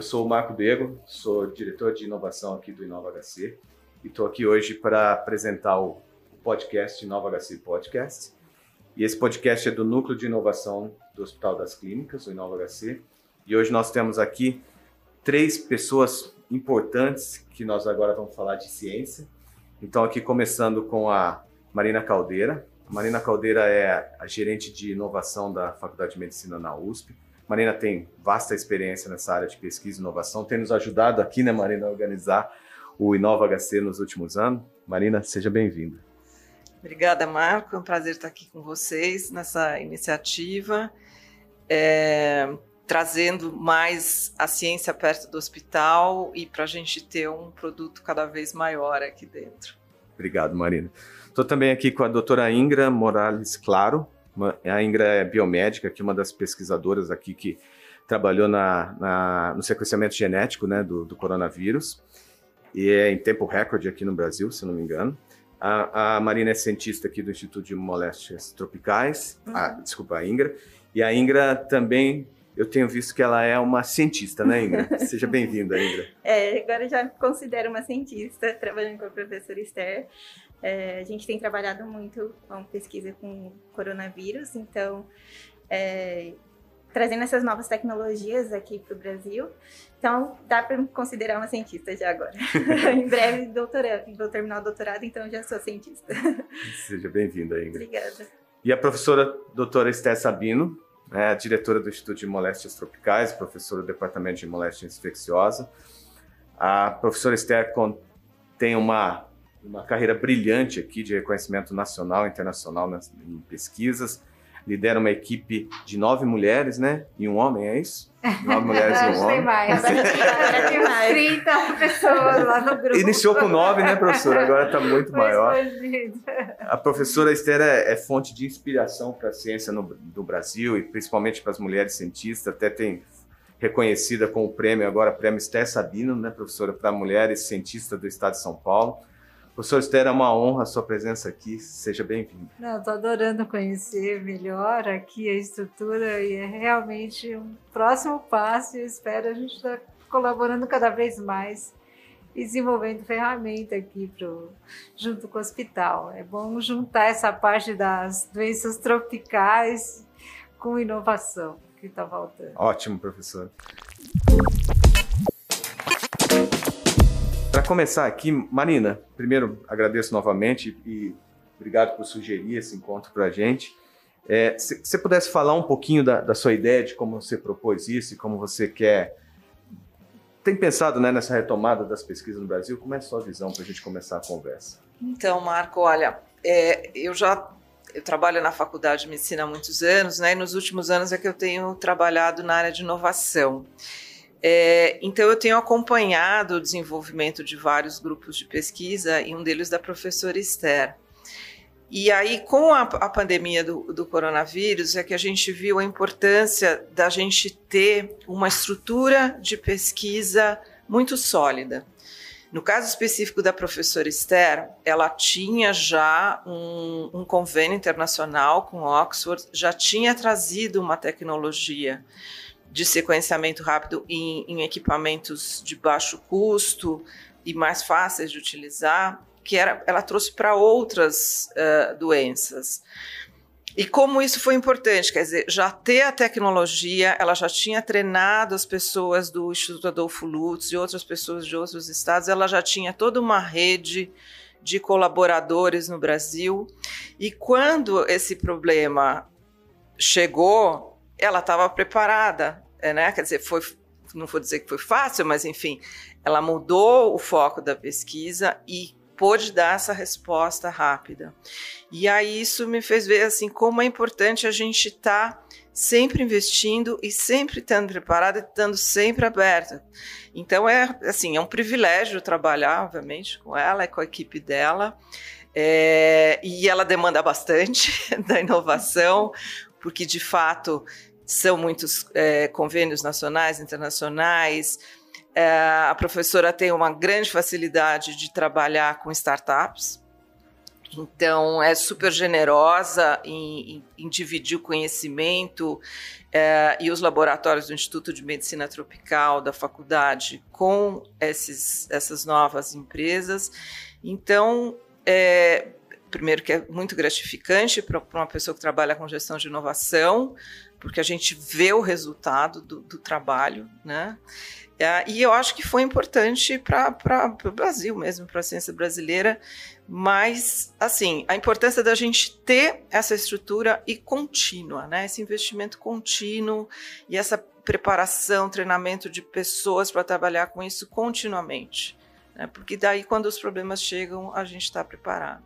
Eu sou o Marco Bego, sou diretor de inovação aqui do Inova HC e estou aqui hoje para apresentar o podcast Inova HC Podcast. E esse podcast é do Núcleo de Inovação do Hospital das Clínicas, o Inova HC. E hoje nós temos aqui três pessoas importantes que nós agora vamos falar de ciência. Então, aqui começando com a Marina Caldeira. A Marina Caldeira é a gerente de inovação da Faculdade de Medicina na USP. Marina tem vasta experiência nessa área de pesquisa e inovação, tem nos ajudado aqui, né, Marina, a organizar o Inova HC nos últimos anos. Marina, seja bem-vinda. Obrigada, Marco. É um prazer estar aqui com vocês nessa iniciativa, é, trazendo mais a ciência perto do hospital e para a gente ter um produto cada vez maior aqui dentro. Obrigado, Marina. Estou também aqui com a doutora Ingra Morales Claro, a Ingra é biomédica, que é uma das pesquisadoras aqui que trabalhou na, na, no sequenciamento genético né, do, do, coronavírus, e é em tempo recorde aqui no Brasil, se não me engano. A, a Marina é cientista aqui do Instituto de Moléstias Tropicais, uhum. a, desculpa, a Ingra, e a Ingra também eu tenho visto que ela é uma cientista, né, Ingra? Seja bem-vinda, Ingra. É, agora já me considero uma cientista, trabalhando com a professora Esther. É, a gente tem trabalhado muito com pesquisa com coronavírus, então é, trazendo essas novas tecnologias aqui para o Brasil. Então, dá para me considerar uma cientista já agora. em breve, doutora, vou terminar o doutorado, então já sou cientista. Seja bem-vinda, Ingrid. Obrigada. E a professora doutora Esté Sabino, né, diretora do Instituto de Moléstias Tropicais, professora do Departamento de Moléstia Infecciosa. A professora Esther tem uma uma carreira brilhante aqui de reconhecimento nacional e internacional nas, em pesquisas. Lidera uma equipe de nove mulheres, né? E um homem, é isso? Nove mulheres e um homem. Mais. tem mais. 30 pessoas lá no grupo. Iniciou com nove, né, professora? Agora está muito maior. A professora Esther é, é fonte de inspiração para a ciência no, no Brasil e principalmente para as mulheres cientistas. Até tem reconhecida com o prêmio agora, prêmio Esther Sabino, né, professora, para mulheres cientistas do Estado de São Paulo. Professor Esther, é uma honra a sua presença aqui. Seja bem-vindo. Estou adorando conhecer melhor aqui a estrutura e é realmente um próximo passo. Eu espero a gente estar tá colaborando cada vez mais e desenvolvendo ferramenta aqui pro, junto com o hospital. É bom juntar essa parte das doenças tropicais com inovação que está faltando. Ótimo, professor. Para começar aqui, Marina, primeiro agradeço novamente e obrigado por sugerir esse encontro para a gente. É, se você pudesse falar um pouquinho da, da, sua ideia, de como você propôs isso e como você quer. Tem pensado né, nessa retomada das pesquisas no Brasil? Como é a sua visão para a gente começar a conversa? Então, Marco, olha, é, eu já eu trabalho na faculdade de medicina há muitos anos, né? E nos últimos anos é que eu tenho trabalhado na área de inovação. É, então, eu tenho acompanhado o desenvolvimento de vários grupos de pesquisa, e um deles da professora Esther. E aí, com a, a pandemia do, do, coronavírus, é que a gente viu a importância da gente ter uma estrutura de pesquisa muito sólida. No caso específico da professora Esther, ela tinha já um, um convênio internacional com Oxford, já tinha trazido uma tecnologia de sequenciamento rápido em, em equipamentos de baixo custo e mais fáceis de utilizar, que era, ela trouxe para outras uh, doenças. E como isso foi importante, quer dizer, já ter a tecnologia, ela já tinha treinado as pessoas do Instituto Adolfo Lutz e outras pessoas de outros estados, ela já tinha toda uma rede de colaboradores no Brasil. E quando esse problema chegou, ela estava preparada, é, né? Quer dizer, foi, não vou dizer que foi fácil, mas enfim, ela mudou o foco da pesquisa e pôde dar essa resposta rápida. E aí isso me fez ver assim como é importante a gente estar tá sempre investindo e sempre estando preparado e estando sempre aberto. Então é assim, é um privilégio trabalhar, obviamente, com ela e com a equipe dela. É, e ela demanda bastante da inovação, porque de fato são muitos é, convênios nacionais, internacionais. É, a professora tem uma grande facilidade de trabalhar com startups. Então, é super generosa em, em, em dividir o conhecimento é, e os laboratórios do Instituto de Medicina Tropical da faculdade com esses, essas novas empresas. Então, é, primeiro que é muito gratificante para uma pessoa que trabalha com gestão de inovação, porque a gente vê o resultado do, do trabalho, né? É, e eu acho que foi importante para o Brasil mesmo, para a ciência brasileira, mas, assim, a importância da gente ter essa estrutura e contínua, né? Esse investimento contínuo e essa preparação, treinamento de pessoas para trabalhar com isso continuamente. Né? Porque daí, quando os problemas chegam, a gente está preparado.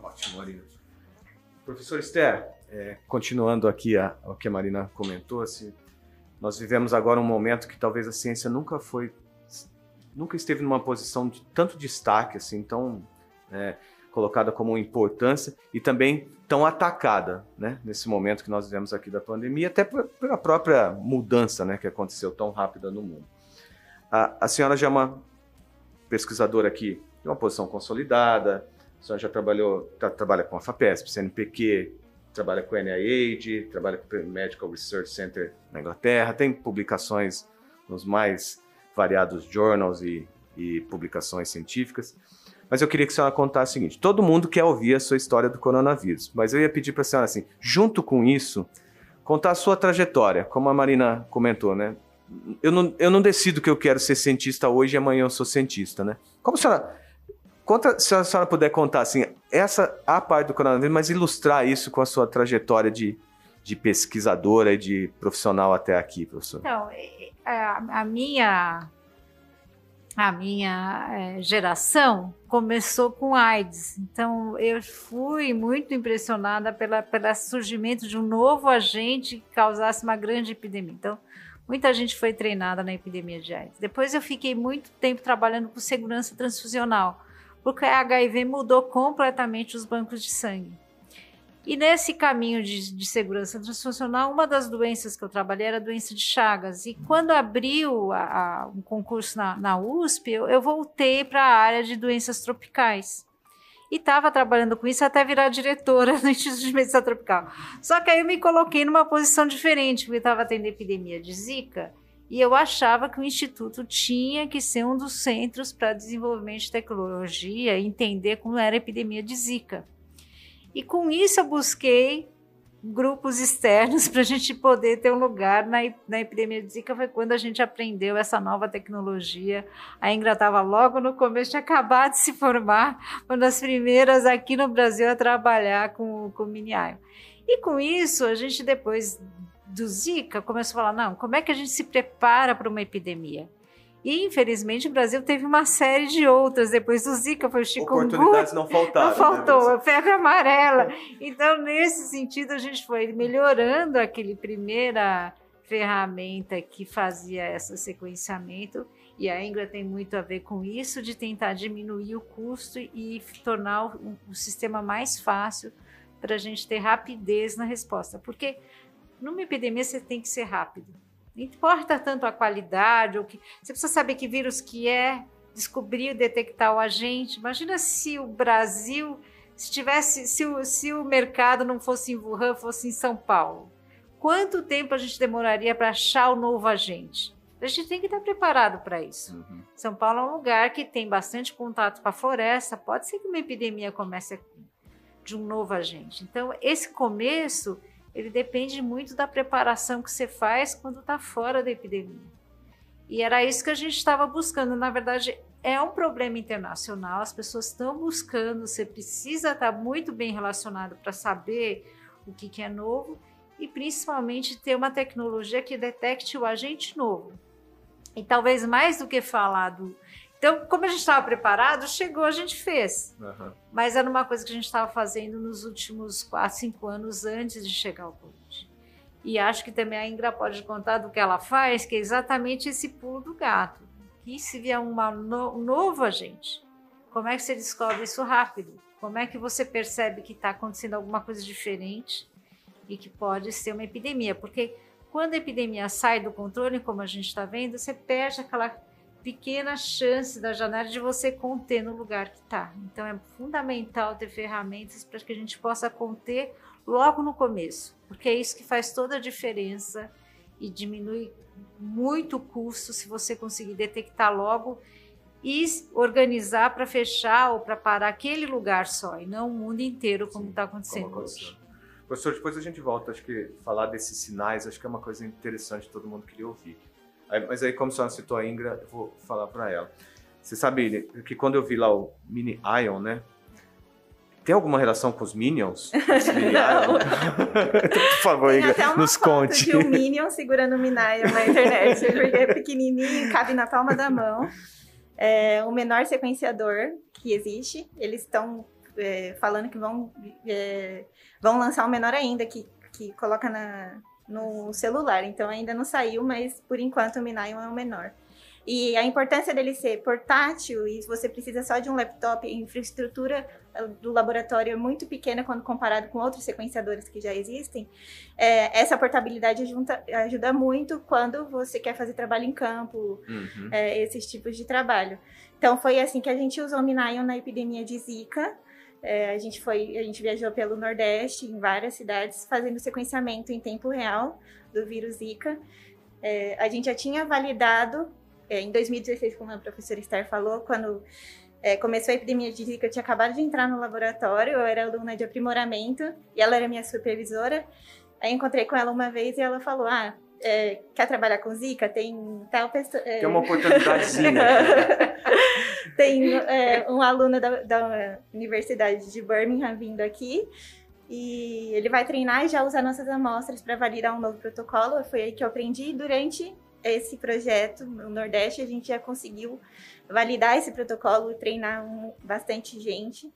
Ótimo, Marina. Professor Esther, é, continuando aqui a, o que a Marina comentou, assim, nós vivemos agora um momento que talvez a ciência nunca foi, nunca esteve numa posição de tanto destaque, assim, tão é, colocada como importância e também tão atacada, né, nesse momento que nós vivemos aqui da pandemia, até pela própria mudança, né, que aconteceu tão rápida no mundo. A, a senhora já é uma pesquisadora aqui de uma posição consolidada, a senhora já trabalhou, tra, trabalha com a FAPESP, CNPq, trabalha com a NIH, trabalha com o Medical Research Center na Inglaterra, tem publicações nos mais variados journals e, e publicações científicas. Mas eu queria que a senhora contasse o seguinte: todo mundo quer ouvir a sua história do coronavírus, mas eu ia pedir para a senhora, assim, junto com isso, contar a sua trajetória, como a Marina comentou, né? Eu não, eu não decido que eu quero ser cientista hoje e amanhã eu sou cientista, né? Como a senhora. Conta, se a senhora puder contar, assim, essa a parte do coronavírus, mas ilustrar isso com a sua trajetória de, de pesquisadora e de profissional até aqui, professor. Então, é, é, a, minha a minha é, geração começou com AIDS. Então, eu fui muito impressionada pela, pelo surgimento de um novo agente que causasse uma grande epidemia. Então, muita gente foi treinada na epidemia de AIDS. Depois, eu fiquei muito tempo trabalhando com segurança transfusional, porque a HIV mudou completamente os bancos de sangue. E nesse caminho de, de, segurança transfuncional, uma das doenças que eu trabalhei era a doença de Chagas. E quando abriu a, a, um concurso na, na USP, eu, eu voltei para a área de doenças tropicais. E estava trabalhando com isso até virar diretora do Instituto de Medicina Tropical. Só que aí eu me coloquei numa posição diferente, porque estava tendo epidemia de Zika. E eu achava que o Instituto tinha que ser um dos centros para desenvolvimento de tecnologia entender como era a epidemia de Zika. E com isso eu busquei grupos externos para a gente poder ter um lugar na, na epidemia de Zika. Foi quando a gente aprendeu essa nova tecnologia. A Ingra estava logo no começo, tinha acabado de se formar, uma das primeiras aqui no Brasil a trabalhar com, com miniaio. E com isso, a gente depois do Zika começou a falar: não, como é que a gente se prepara para uma epidemia? E, infelizmente, o Brasil teve uma série de outras. Depois do Zika, foi o chikungunya. Oportunidades não faltaram. Não faltou, né? febre amarela. Então, nesse sentido, a gente foi melhorando aquele primeira ferramenta que fazia esse sequenciamento. E a Ingra tem muito a ver com isso, de tentar diminuir o custo e tornar o, o sistema mais fácil para a gente ter rapidez na resposta. Porque numa epidemia você tem que ser rápido. Não importa tanto a qualidade, ou que você precisa saber que vírus que é, descobrir, detectar o agente. Imagina se o Brasil, se tivesse, se o, se o mercado não fosse em Wuhan, fosse em São Paulo. Quanto tempo a gente demoraria para achar o novo agente? A gente tem que estar preparado para isso. Uhum. São Paulo é um lugar que tem bastante contato com a floresta. Pode ser que uma epidemia comece de um novo agente. Então, esse começo ele depende muito da preparação que você faz quando está fora da epidemia. E era isso que a gente estava buscando. Na verdade, é um problema internacional, as pessoas estão buscando, você precisa estar tá muito bem relacionado para saber o que, que é novo e principalmente ter uma tecnologia que detecte o agente novo. E talvez mais do que falar do, então, como a gente estava preparado, chegou, a gente fez. Uhum. Mas era uma coisa que a gente estava fazendo nos últimos 4, 5 anos antes de chegar ao Covid. E acho que também a Ingra pode contar do que ela faz, que é exatamente esse pulo do gato. E se vier uma no, um novo agente, como é que você descobre isso rápido? Como é que você percebe que está acontecendo alguma coisa diferente e que pode ser uma epidemia? Porque quando a epidemia sai do controle, como a gente está vendo, você perde aquela pequena chance da janela de você conter no lugar que está. Então é fundamental ter ferramentas para que a gente possa conter logo no começo, porque é isso que faz toda a diferença e diminui muito o custo se você conseguir detectar logo e organizar para fechar ou para parar aquele lugar só e não o mundo inteiro como está acontecendo hoje. Professor, depois a gente volta, acho que falar desses sinais, acho que é uma coisa interessante, todo mundo queria ouvir. Aí, mas aí, como a senhora citou a Ingra, eu vou falar para ela. Você sabe que quando eu vi lá o Mini Ion, né? Tem alguma relação com os Minions? Não. Por favor, Tem até uma nos conte. de um Minion segurando o Minion na internet, porque é pequenininho, cabe na palma da mão. É o menor sequenciador que existe. Eles estão é, falando que vão, é, vão lançar um menor ainda, que, que coloca na, no celular. Então ainda não saiu, mas por enquanto o Minion é o menor. E a importância dele ser portátil e você precisa só de um laptop, a infraestrutura eh, do laboratório é muito pequena quando comparado com outros sequenciadores que já existem. É, essa portabilidade ajuda, ajuda, muito quando você quer fazer trabalho em campo, uhum. é, esses tipos de trabalho. Então foi assim que a gente usou o Minayon na epidemia de Zika. É, a gente foi, a gente viajou pelo Nordeste, em várias cidades, fazendo sequenciamento em tempo real do vírus Zika. É, a gente já tinha validado é, em 2016, como a professora Esther falou, quando é, começou a epidemia de Zika, eu tinha acabado de entrar no laboratório, eu era aluna de aprimoramento e ela era minha supervisora. Aí encontrei com ela uma vez e ela falou: Ah, é, quer trabalhar com Zika? Tem tal pessoa. É... Tem uma oportunidadezinha. Tem é, um aluno da, da Universidade de Birmingham vindo aqui. E ele vai treinar e já usar nossas amostras para validar um novo protocolo. Foi aí que eu aprendi. Durante esse projeto no Nordeste, a gente já conseguiu validar esse protocolo e treinar um, bastante gente.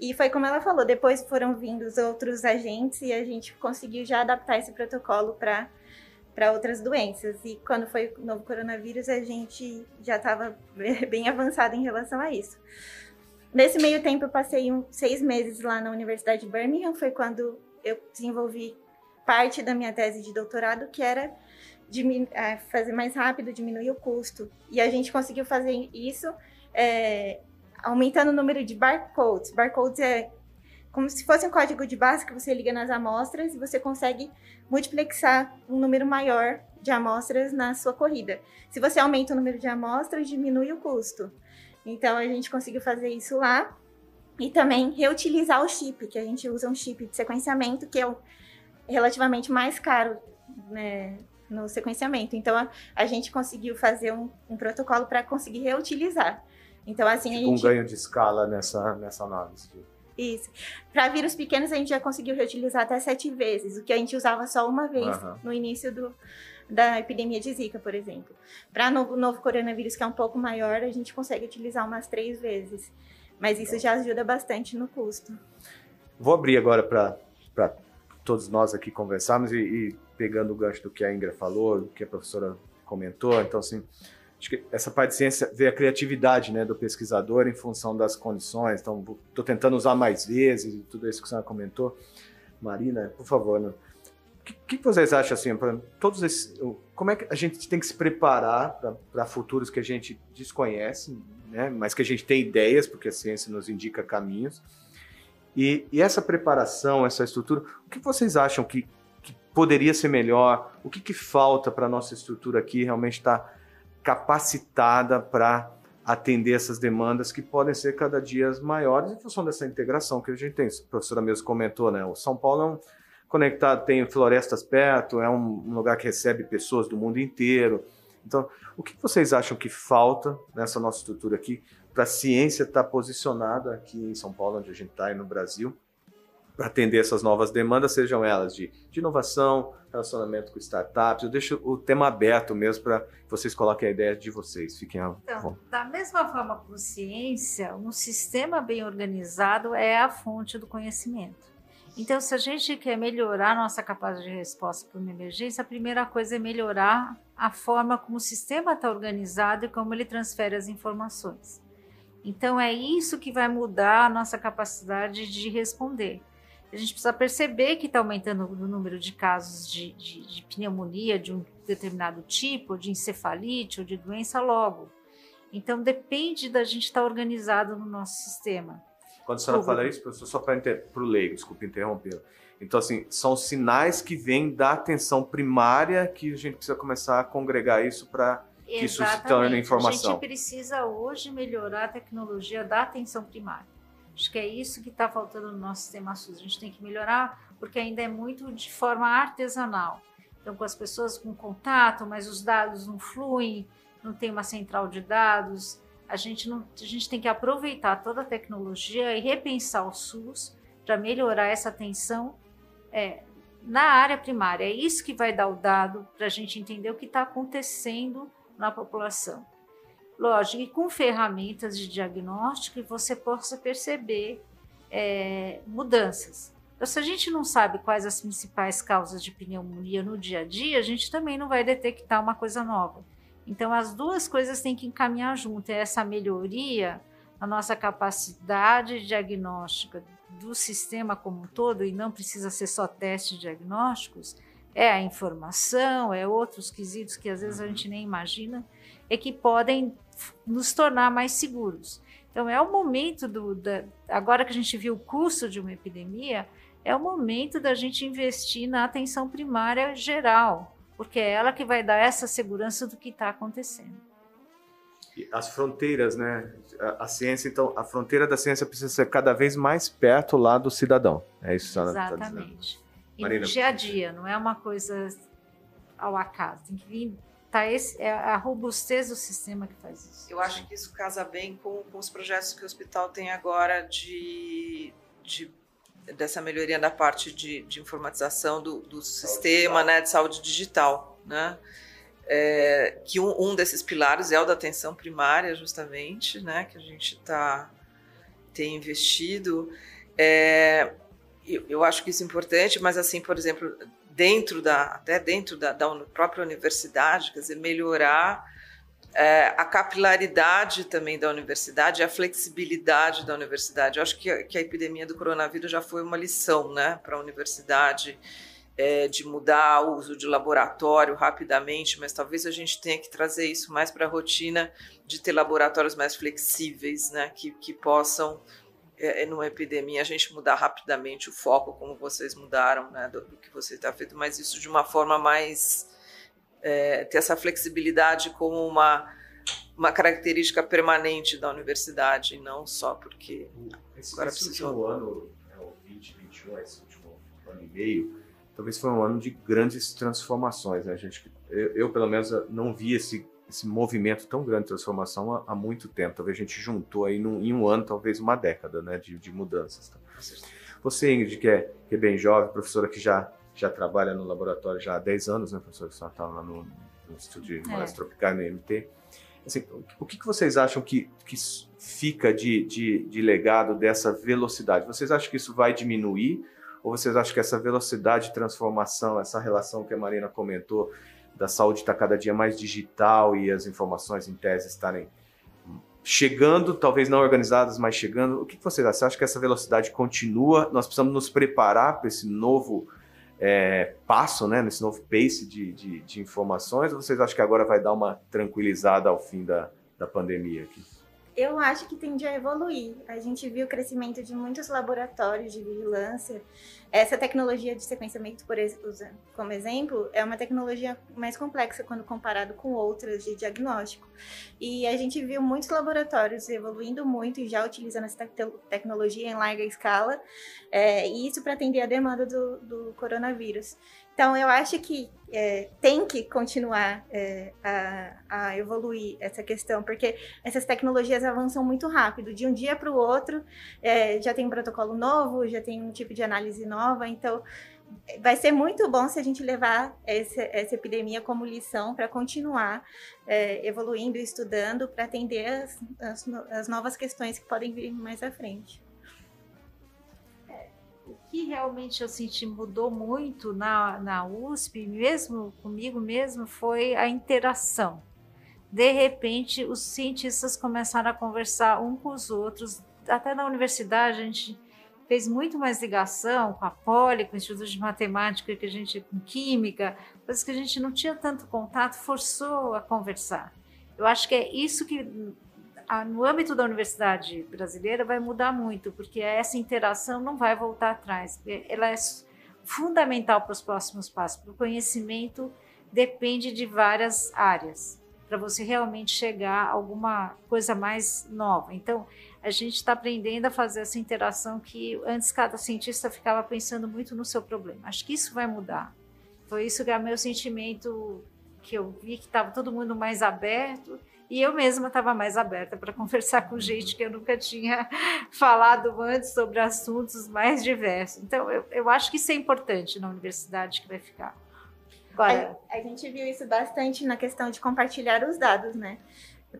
E foi como ela falou, depois foram vindo os outros agentes e a gente conseguiu já adaptar esse protocolo para para outras doenças. E quando foi o novo coronavírus, a gente já estava bem avançado em relação a isso. Nesse meio tempo, eu passei um, seis meses lá na Universidade de Birmingham, foi quando eu desenvolvi parte da minha tese de doutorado, que era é, fazer mais rápido, diminuir o custo. E a gente conseguiu fazer isso é, aumentando o número de barcodes. Barcodes é como se fosse um código de base que você liga nas amostras e você consegue multiplexar um número maior de amostras na sua corrida. Se você aumenta o número de amostras, diminui o custo. Então a gente conseguiu fazer isso lá e também reutilizar o chip, que a gente usa um chip de sequenciamento que é relativamente mais caro né, no sequenciamento. Então, a, a gente conseguiu fazer um, um protocolo para conseguir reutilizar. Então, assim, tipo a gente... um ganho de escala nessa, nessa análise. Isso. Para vírus pequenos, a gente já conseguiu reutilizar até sete vezes, o que a gente usava só uma vez uhum. no início do, da epidemia de Zika, por exemplo. Para o novo, novo coronavírus, que é um pouco maior, a gente consegue utilizar umas três vezes. Mas isso já ajuda bastante no custo. Vou abrir agora para todos nós aqui conversarmos e, e pegando o gancho do que a Ingra falou, do que a professora comentou, então assim, acho que essa parte de ciência vê a criatividade né, do pesquisador em função das condições, então estou tentando usar mais vezes tudo isso que senhora comentou. Marina, por favor, né? o que, que, vocês acham assim, para todos esses, como é que a gente tem que se preparar para futuros que a gente desconhece, né, mas que a gente tem ideias, porque a ciência nos indica caminhos, e, e essa preparação, essa estrutura, o que vocês acham que poderia ser melhor? O que, que falta para a nossa estrutura aqui realmente estar tá capacitada para atender essas demandas que podem ser cada dia maiores em função dessa integração que a gente tem. A professora mesmo comentou, né? O São Paulo é um conectado, tem florestas perto, é um, lugar que recebe pessoas do mundo inteiro. Então, o que vocês acham que falta nessa nossa estrutura aqui para a ciência estar tá posicionada aqui em São Paulo, onde a gente está, e no Brasil, atender essas novas demandas, sejam elas de, de, inovação, relacionamento com startups. Eu deixo o tema aberto mesmo para que vocês coloquem a ideia de vocês. Fiquem à então, Da mesma forma com ciência, um sistema bem organizado é a fonte do conhecimento. Então, se a gente quer melhorar nossa capacidade de resposta para uma emergência, a primeira coisa é melhorar a forma como o sistema está organizado e como ele transfere as informações. Então, é isso que vai mudar a nossa capacidade de responder a gente precisa perceber que está aumentando o número de casos de, de, de, pneumonia de um determinado tipo, de encefalite ou de doença logo. Então depende da gente estar organizado no nosso sistema. Quando a senhora fala isso, professor, só para o leigo, desculpe interromper. Então, assim, são sinais que vêm da atenção primária que a gente precisa começar a congregar isso para que isso se torne informação. A gente precisa hoje melhorar a tecnologia da atenção primária. Acho que é isso que está faltando no nosso sistema SUS. A gente tem que melhorar porque ainda é muito de forma artesanal. Então, com as pessoas com contato, mas os dados não fluem, não tem uma central de dados. A gente, não, a gente tem que aproveitar toda a tecnologia e repensar o SUS para melhorar essa atenção é, na área primária. É isso que vai dar o dado para a gente entender o que está acontecendo na população. Lógico, e com ferramentas de diagnóstico você possa perceber é, mudanças. Então, se a gente não sabe quais as principais causas de pneumonia no dia a dia, a gente também não vai detectar uma coisa nova. Então, as duas coisas têm que encaminhar junto. É essa melhoria na nossa capacidade diagnóstica do sistema como um todo, e não precisa ser só testes diagnósticos, é a informação, é outros quesitos que às vezes a gente nem imagina, é que podem nos tornar mais seguros. Então, é o momento do. Da, agora que a gente viu o custo de uma epidemia, é o momento da gente investir na atenção primária geral, porque é ela que vai dar essa segurança do que está acontecendo. As fronteiras, né? A, a, ciência, então, a fronteira da ciência precisa ser cada vez mais perto lá do cidadão. É isso que a senhora está dizendo. Exatamente. E Marina, no dia a dia, não é uma coisa ao acaso. Tem que vir. Tá esse, é a robustez do sistema que faz isso. Eu acho que isso casa bem com, com os projetos que o hospital tem agora de, de dessa melhoria da parte de, de informatização do, do sistema né, de saúde digital. Né? É, que um, um, desses pilares é o da atenção primária, justamente, né, que a gente tá, tem investido. É, eu, eu, acho que isso é importante, mas assim, por exemplo, dentro da até dentro da, da própria universidade, quer dizer, melhorar é, a capilaridade também da universidade, a flexibilidade da universidade. Eu acho que a, que a epidemia do coronavírus já foi uma lição, né, para a universidade. É, de mudar o uso de laboratório rapidamente, mas talvez a gente tenha que trazer isso mais para a rotina de ter laboratórios mais flexíveis, né, que, que possam é, é, numa epidemia a gente mudar rapidamente o foco, como vocês mudaram, né, do, do que você está feito, mas isso de uma forma mais é, ter essa flexibilidade como uma uma característica permanente da universidade, não só porque esse, agora esse precisou. último ano, é, o 2021, esse último ano e meio, talvez foi um ano de grandes transformações, né, gente? Eu, eu pelo menos não vi esse esse movimento tão grande de transformação há, há muito tempo. Talvez a gente juntou aí num, em um ano, talvez uma década, né, de, de mudanças. Tá? Você, Ingrid, que é, que é bem jovem, professora que já, já trabalha no laboratório já há 10 anos, né, professora, que só está lá no, no Estúdio de Moléstias é. Tropicais, no MT. Assim, o que, que vocês acham que, que fica de, de, de legado dessa velocidade? Vocês acham que isso vai diminuir? Ou vocês acham que essa velocidade de transformação, essa relação que a Marina comentou, da saúde está cada dia mais digital e as informações em tese estarem chegando, talvez não organizadas, mas chegando. O que vocês acham? Você acha que essa velocidade continua? Nós precisamos nos preparar para esse novo é, passo, né, nesse novo pace de, de, de, informações? Ou vocês acham que agora vai dar uma tranquilizada ao fim da, da pandemia aqui? Eu acho que tende a evoluir. A gente viu o crescimento de muitos laboratórios de vigilância essa tecnologia de sequenciamento, por como exemplo, é uma tecnologia mais complexa quando comparado com outras de diagnóstico. E a gente viu muitos laboratórios evoluindo muito e já utilizando essa te tecnologia em larga escala, é, e isso para atender a demanda do, do coronavírus. Então, eu acho que é, tem que continuar é, a, a, evoluir essa questão, porque essas tecnologias avançam muito rápido. De um dia para o outro, é, já tem um protocolo novo, já tem um tipo de análise nova. Então, vai ser muito bom se a gente levar essa, essa epidemia como lição para continuar é, evoluindo e estudando para atender as, as, as novas questões que podem vir mais à frente que realmente eu senti mudou muito na, na USP, mesmo comigo mesmo, foi a interação. De repente, os cientistas começaram a conversar um com os outros. Até na universidade, a gente fez muito mais ligação com a Poli, com o Instituto de Matemática, que a gente, com Química, coisas que a gente não tinha tanto contato, forçou a conversar. Eu acho que é isso que a, no âmbito da universidade brasileira vai mudar muito, porque essa interação não vai voltar atrás. Ela é fundamental para os próximos passos. O conhecimento depende de várias áreas para você realmente chegar a alguma coisa mais nova. Então, a gente está aprendendo a fazer essa interação que antes cada cientista ficava pensando muito no seu problema. Acho que isso vai mudar. Foi isso que é o meu sentimento que eu vi que estava todo mundo mais aberto e eu mesma estava mais aberta para conversar com gente que eu nunca tinha falado antes sobre assuntos mais diversos. Então, eu, eu acho que isso é importante na universidade que vai ficar. Agora, a, a gente viu isso bastante na questão de compartilhar os dados, né?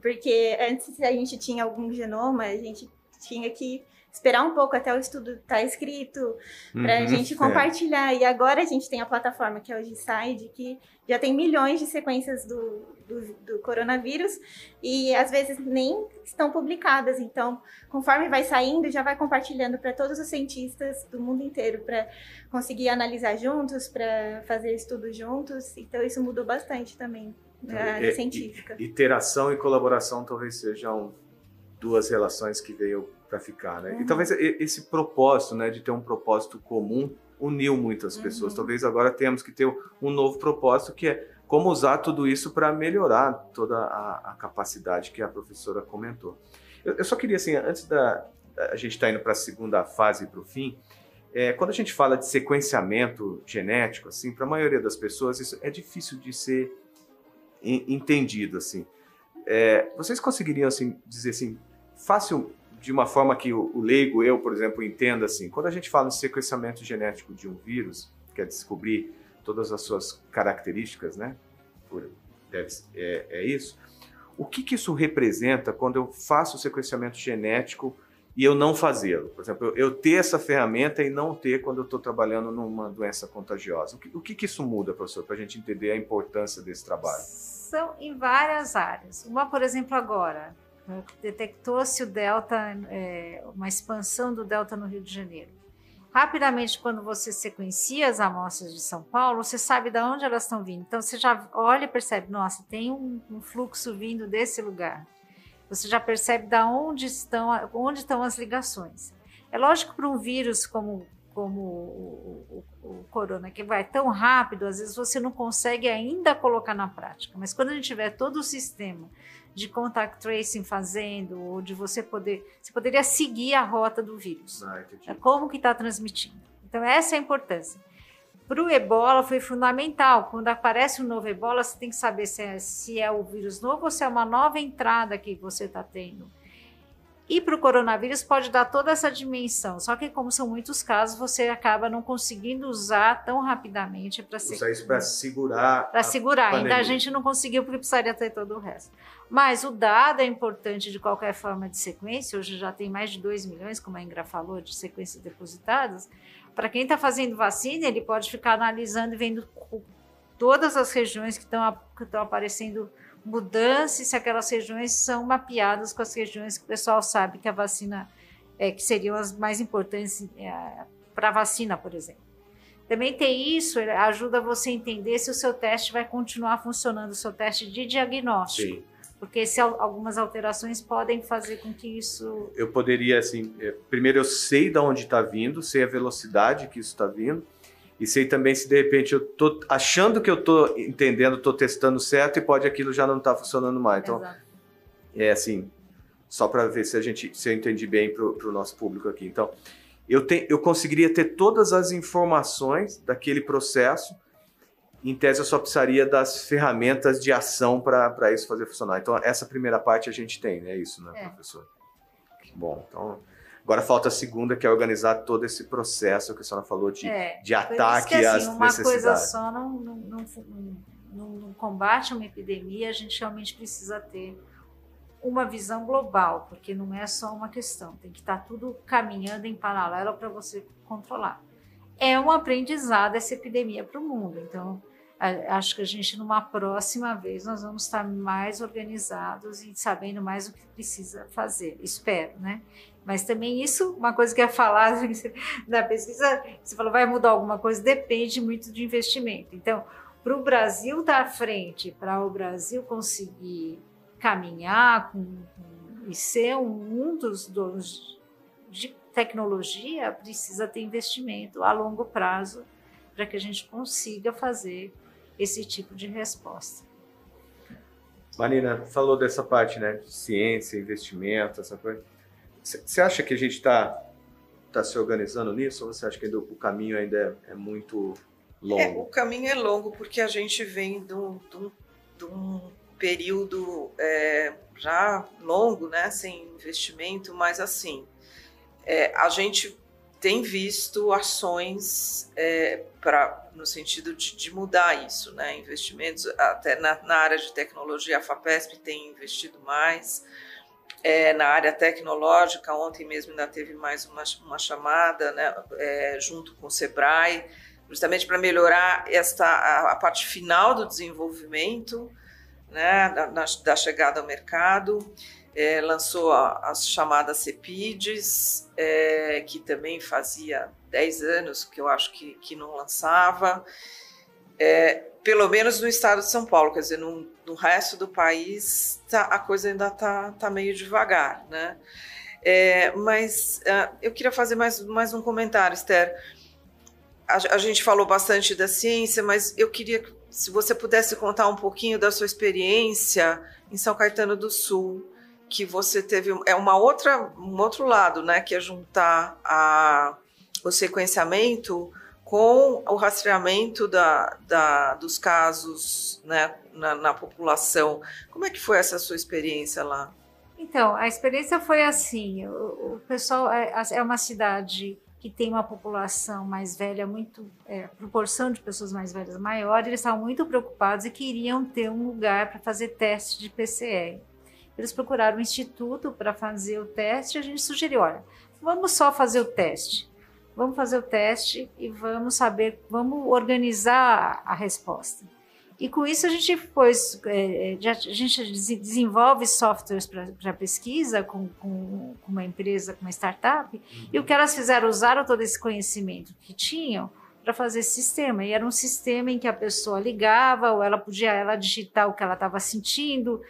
Porque antes, se a gente tinha algum genoma, a gente tinha que esperar um pouco até o estudo estar tá escrito, para a uhum, gente é. compartilhar. É. E agora a gente tem a plataforma que é o G-Side, que já tem milhões de sequências do, do, do, coronavírus e às vezes nem estão publicadas. Então, conforme vai saindo, já vai compartilhando para todos os cientistas do mundo inteiro para conseguir analisar juntos, para fazer estudos juntos. Então, isso mudou bastante também na área é, científica. Iteração e colaboração talvez sejam duas relações que veio para ficar, né? Uhum. E talvez esse propósito, né, de ter um propósito comum, uniu muitas pessoas. Uhum. Talvez agora temos que ter um novo propósito que é como usar tudo isso para melhorar toda a, a, capacidade que a professora comentou. Eu, eu só queria assim, antes da a gente está indo para a segunda fase para o fim, é, quando a gente fala de sequenciamento genético, assim, para a maioria das pessoas isso é difícil de ser entendido, assim. É, vocês conseguiriam assim dizer assim fácil de uma forma que o, leigo, eu, por exemplo, entenda assim, quando a gente fala em sequenciamento genético de um vírus, quer é descobrir todas as suas características, né? Por, deve, é, é isso. O que, que isso representa quando eu faço o sequenciamento genético e eu não fazê-lo? Por exemplo, eu, eu, ter essa ferramenta e não ter quando eu estou trabalhando numa doença contagiosa. O que, o que, que isso muda, professor, para a gente entender a importância desse trabalho? São em várias áreas. Uma, por exemplo, agora, detectou-se o delta, é, uma expansão do delta no Rio de Janeiro. Rapidamente, quando você sequencia as amostras de São Paulo, você sabe de onde elas estão vindo. Então, você já olha e percebe, nossa, tem um, um fluxo vindo desse lugar. Você já percebe de onde estão, onde estão as ligações. É lógico para um vírus como, como o, o, o, corona, que vai tão rápido, às vezes você não consegue ainda colocar na prática. Mas quando a gente tiver todo o sistema de contact tracing fazendo, ou de você poder, você poderia seguir a rota do vírus. Ah, como que está transmitindo. Então essa é a importância. Para o ebola foi fundamental. Quando aparece um novo ebola, você tem que saber se é, se é o vírus novo ou se é uma nova entrada que você está tendo. E para o coronavírus pode dar toda essa dimensão, só que como são muitos casos, você acaba não conseguindo usar tão rapidamente para usar isso para segurar. Para segurar. Ainda a gente não conseguiu porque precisaria ter todo o resto. Mas o dado é importante de qualquer forma de sequência. Hoje já tem mais de 2 milhões, como a Ingra falou, de sequências depositadas. Para quem está fazendo vacina, ele pode ficar analisando e vendo todas as regiões que estão aparecendo mudança se aquelas regiões são mapeadas com as regiões que o pessoal sabe que a vacina é, que seriam as mais importantes é, para a vacina, por exemplo. Também tem isso, ajuda você a entender se o seu teste vai continuar funcionando, o seu teste de diagnóstico. Sim. Porque se algumas alterações podem fazer com que isso. Eu poderia, assim, é, primeiro eu sei de onde está vindo, sei a velocidade que isso está vindo, e sei também se de repente eu tô achando que eu tô entendendo, tô testando certo e pode aquilo já não estar tá funcionando mais. Então, Exato. é assim, só para ver se a gente se eu entendi bem para o nosso público aqui. Então, eu, te, eu conseguiria ter todas as informações daquele processo. Em tese, eu só precisaria das ferramentas de ação para isso fazer funcionar. Então, essa primeira parte a gente tem, né? Isso, né, é. professor? Bom, então Agora falta a segunda, que é organizar todo esse processo que a senhora falou de, é, de ataque que, assim, às uma necessidades. Uma coisa só não, não, não, não combate uma epidemia, a gente realmente precisa ter uma visão global, porque não é só uma questão, tem que estar tudo caminhando em paralelo para você controlar. É um aprendizado essa epidemia para o mundo, então acho que a gente numa próxima vez nós vamos estar mais organizados e sabendo mais o que precisa fazer, espero, né? Mas também isso, uma coisa que é falar na pesquisa, você falou, vai mudar alguma coisa, depende muito de investimento. Então, para o Brasil estar à frente, para o Brasil conseguir caminhar com, com e ser um dos donos de tecnologia precisa ter investimento a longo prazo para que a gente consiga fazer esse tipo de resposta. Marina, falou dessa parte, né? Ciência, investimento, essa coisa. Você acha que a gente está tá se organizando nisso ou você acha que ainda, o caminho ainda é, é muito longo? É, o caminho é longo porque a gente vem de um, de um período é, já longo, né? Sem investimento, mas assim, é, a gente tem visto ações é, no sentido de, de, mudar isso, né? Investimentos até na, na, área de tecnologia, a Fapesp tem investido mais. É, na área tecnológica, ontem mesmo ainda teve mais uma, uma chamada, né, é, junto com o Sebrae, justamente para melhorar esta a, a, parte final do desenvolvimento, né, da, da chegada ao mercado é, lançou as chamadas CEPIDs, é, que também fazia 10 anos que eu acho que, que não lançava, é, pelo menos no estado de São Paulo, quer dizer, no, no resto do país tá, a coisa ainda está tá meio devagar, né? É, mas uh, eu queria fazer mais, mais um comentário, Esther. A, a gente falou bastante da ciência, mas eu queria se você pudesse contar um pouquinho da sua experiência em São Caetano do Sul, que você teve é uma outra um outro lado, né, que é juntar a, o sequenciamento com o rastreamento da, da dos casos, né, na, na população. Como é que foi essa sua experiência lá? Então, a experiência foi assim: o, o pessoal é, é, uma cidade que tem uma população mais velha, muito é, proporção de pessoas mais velhas maior, eles estavam muito preocupados e queriam ter um lugar para fazer teste de PCR. Eles procuraram o instituto para fazer o teste a gente sugeriu: olha, vamos só fazer o teste. Vamos fazer o teste e vamos saber, vamos organizar a resposta. E com isso a gente pôs, é, a gente desenvolve softwares para pesquisa com, com, com, uma empresa, com uma startup, uhum. e o que elas fizeram, usaram todo esse conhecimento que tinham para fazer esse sistema. E era um sistema em que a pessoa ligava, ou ela podia ela digitar o que ela estava sentindo,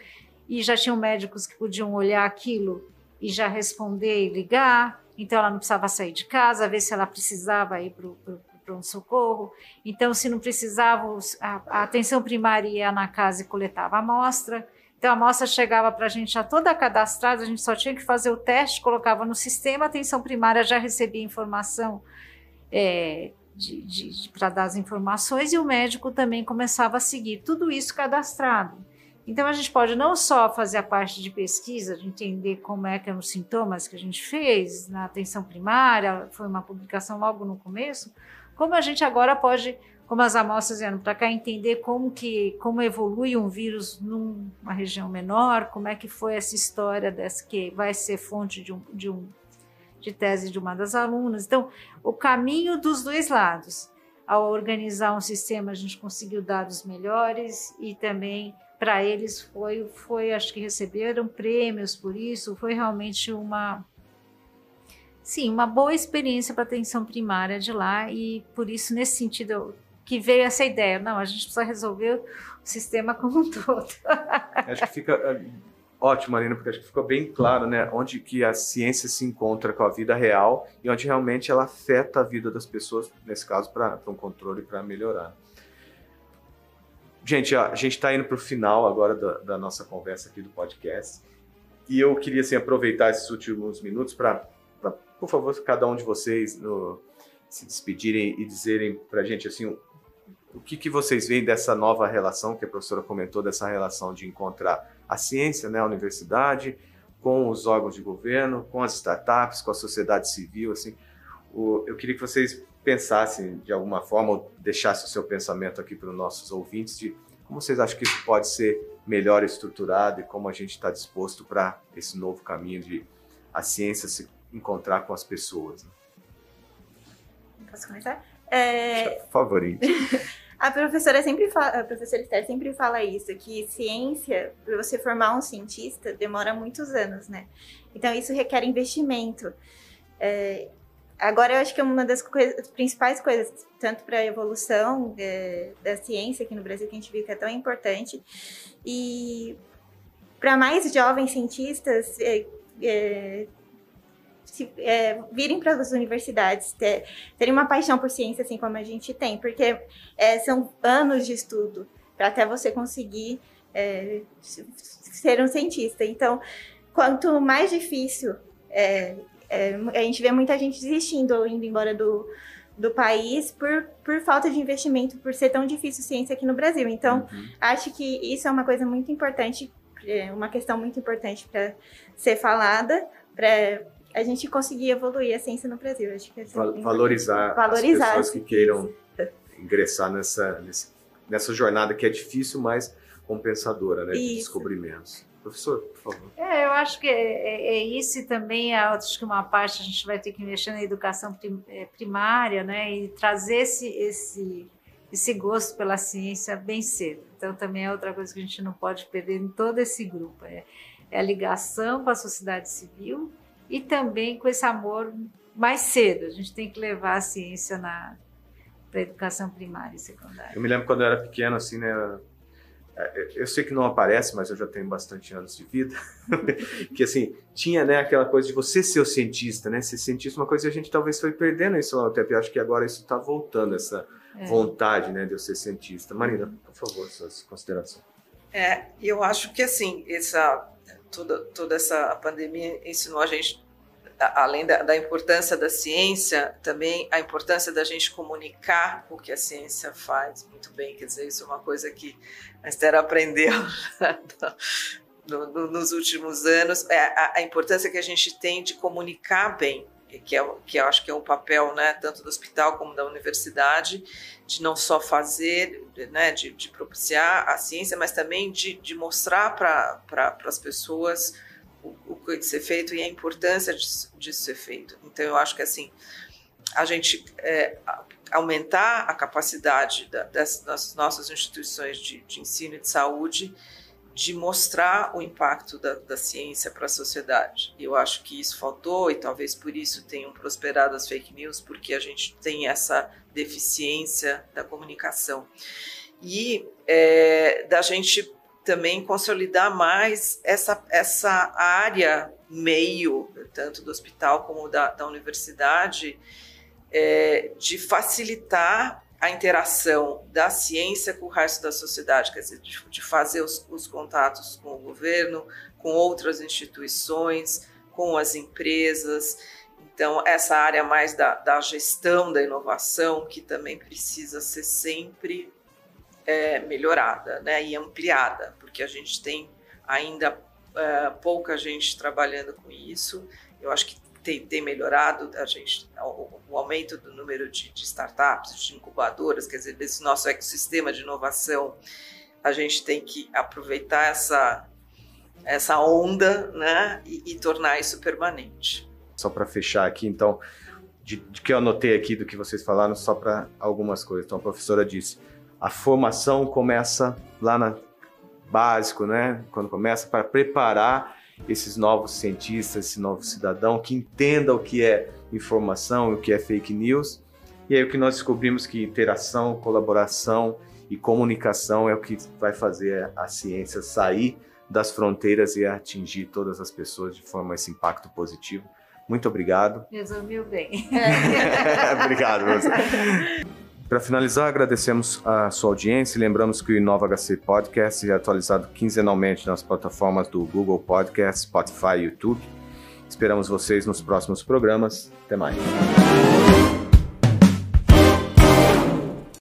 e já tinham médicos que podiam olhar aquilo e já responder e ligar, então ela não precisava sair de casa, ver se ela precisava ir para o pronto-socorro. Então, se não precisava, a, a, atenção primária ia na casa e coletava a amostra. Então, a amostra chegava para a gente já toda cadastrada, a gente só tinha que fazer o teste, colocava no sistema, a atenção primária já recebia informação é, para dar as informações e o médico também começava a seguir. Tudo isso cadastrado. Então, a gente pode não só fazer a parte de pesquisa, de entender como é que são os sintomas que a gente fez na atenção primária, foi uma publicação logo no começo, como a gente agora pode, como as amostras vieram para cá, entender como que como evolui um vírus numa região menor, como é que foi essa história dessa que vai ser fonte de um, de um de tese de uma das alunas. Então, o caminho dos dois lados. Ao organizar um sistema, a gente conseguiu dados melhores e também para eles foi, foi, acho que receberam prêmios por isso, foi realmente uma, sim, uma boa experiência para a atenção primária de lá e por isso, nesse sentido, que veio essa ideia, não, a gente precisa resolver o sistema como um todo. acho que fica é, ótimo, Marina, porque acho que ficou bem claro, né, onde que a ciência se encontra com a vida real e onde realmente ela afeta a vida das pessoas, nesse caso, para um controle, para melhorar. Gente, a gente está indo para o final agora da, da, nossa conversa aqui do podcast. E eu queria assim, aproveitar esses últimos minutos para, por favor, cada um de vocês no, se despedirem e dizerem para a gente assim, o, o que, que vocês veem dessa nova relação que a professora comentou, dessa relação de encontrar a ciência, né, a universidade, com os órgãos de governo, com as startups, com a sociedade civil. Assim, o, eu queria que vocês pensassem de alguma forma, ou deixassem o seu pensamento aqui para os nossos ouvintes, de como vocês acham que isso pode ser melhor estruturado e como a gente está disposto para esse novo caminho de a ciência se encontrar com as pessoas. Né? Posso começar? É... Favorito. A professora sempre fala, a professora Esther sempre fala isso, que ciência, para você formar um cientista, demora muitos anos, né? Então isso requer investimento. É, Agora, eu acho que é uma das coisas, principais coisas, tanto para a evolução é, da ciência aqui no Brasil, que a gente viu que é tão importante, e para mais jovens cientistas é, é, se, é, virem para as universidades, ter, terem uma paixão por ciência, assim como a gente tem, porque é, são anos de estudo para até você conseguir ser um cientista. Então, quanto mais difícil, é, é, a gente vê muita gente desistindo ou indo embora do, do país por, por falta de investimento, por ser tão difícil ciência aqui no Brasil. Então, uhum. acho que isso é uma coisa muito importante, é, uma questão muito importante para ser falada, para a gente conseguir evoluir a ciência no Brasil. Acho que é valorizar, valorizar as pessoas que queiram ingressar nessa, nessa jornada que é difícil, mas compensadora, né, de descobrimentos. Professor, por favor. É, eu acho que é, é, é isso e também acho que uma parte a gente vai ter que investir na educação é, primária, né, e trazer esse, esse, esse gosto pela ciência bem cedo. Então também é outra coisa que a gente não pode perder em todo esse grupo, é, é a ligação com a sociedade civil e também com esse amor mais cedo. A gente tem que levar a ciência na para educação primária e secundária. Eu me lembro quando eu era pequeno, assim, né, é, eu sei que não aparece, mas eu já tenho bastante anos de vida, que assim, tinha né, aquela coisa de você ser o cientista, né? Ser cientista, uma coisa que a gente talvez foi perdendo isso lá no tempo, acho que agora isso está voltando, essa é. vontade né, de eu ser cientista. Marina, por favor, suas considerações. É, eu acho que assim, essa, toda, toda essa pandemia ensinou a gente além da, da, importância da ciência, também a importância da gente comunicar o que a ciência faz muito bem. Quer dizer, isso é uma coisa que a Esther aprendeu no, no, nos últimos anos. É a, a, importância que a gente tem de comunicar bem, que, é, que eu acho que é um papel né, tanto do hospital como da universidade, de não só fazer, né, de, de propiciar a ciência, mas também de, de mostrar para pra, as pessoas o, tem que ser feito e a importância disso ser feito. Então, eu acho que assim, a gente é, aumentar a capacidade da, das, das, nossas instituições de, de, ensino e de saúde de mostrar o impacto da, da ciência para a sociedade. Eu acho que isso faltou e talvez por isso tenham prosperado as fake news, porque a gente tem essa deficiência da comunicação. E é, da gente também consolidar mais essa, essa área meio, tanto do hospital como da, da universidade, é, de facilitar a interação da ciência com o resto da sociedade, quer dizer, de, de fazer os, os, contatos com o governo, com outras instituições, com as empresas. Então, essa área mais da, da gestão da inovação, que também precisa ser sempre é, melhorada né, e ampliada, porque a gente tem ainda é, pouca gente trabalhando com isso. Eu acho que tem, tem melhorado a gente, o, o aumento do número de, de, startups, de incubadoras, quer dizer, desse nosso ecossistema de inovação. A gente tem que aproveitar essa, essa onda né, e, e tornar isso permanente. Só para fechar aqui, então, de, de, que eu anotei aqui do que vocês falaram, só para algumas coisas. Então, a professora disse a formação começa lá na básico, né? Quando começa para preparar esses novos cientistas, esse novo cidadão que entenda o que é informação, o que é fake news. E aí o que nós descobrimos que interação, colaboração e comunicação é o que vai fazer a ciência sair das fronteiras e atingir todas as pessoas de forma esse impacto positivo. Muito obrigado. Resumiu bem. obrigado. Você. Para finalizar, agradecemos a sua audiência e lembramos que o Inova HC Podcast é atualizado quinzenalmente nas plataformas do Google Podcast, Spotify e YouTube. Esperamos vocês nos próximos programas. Até mais.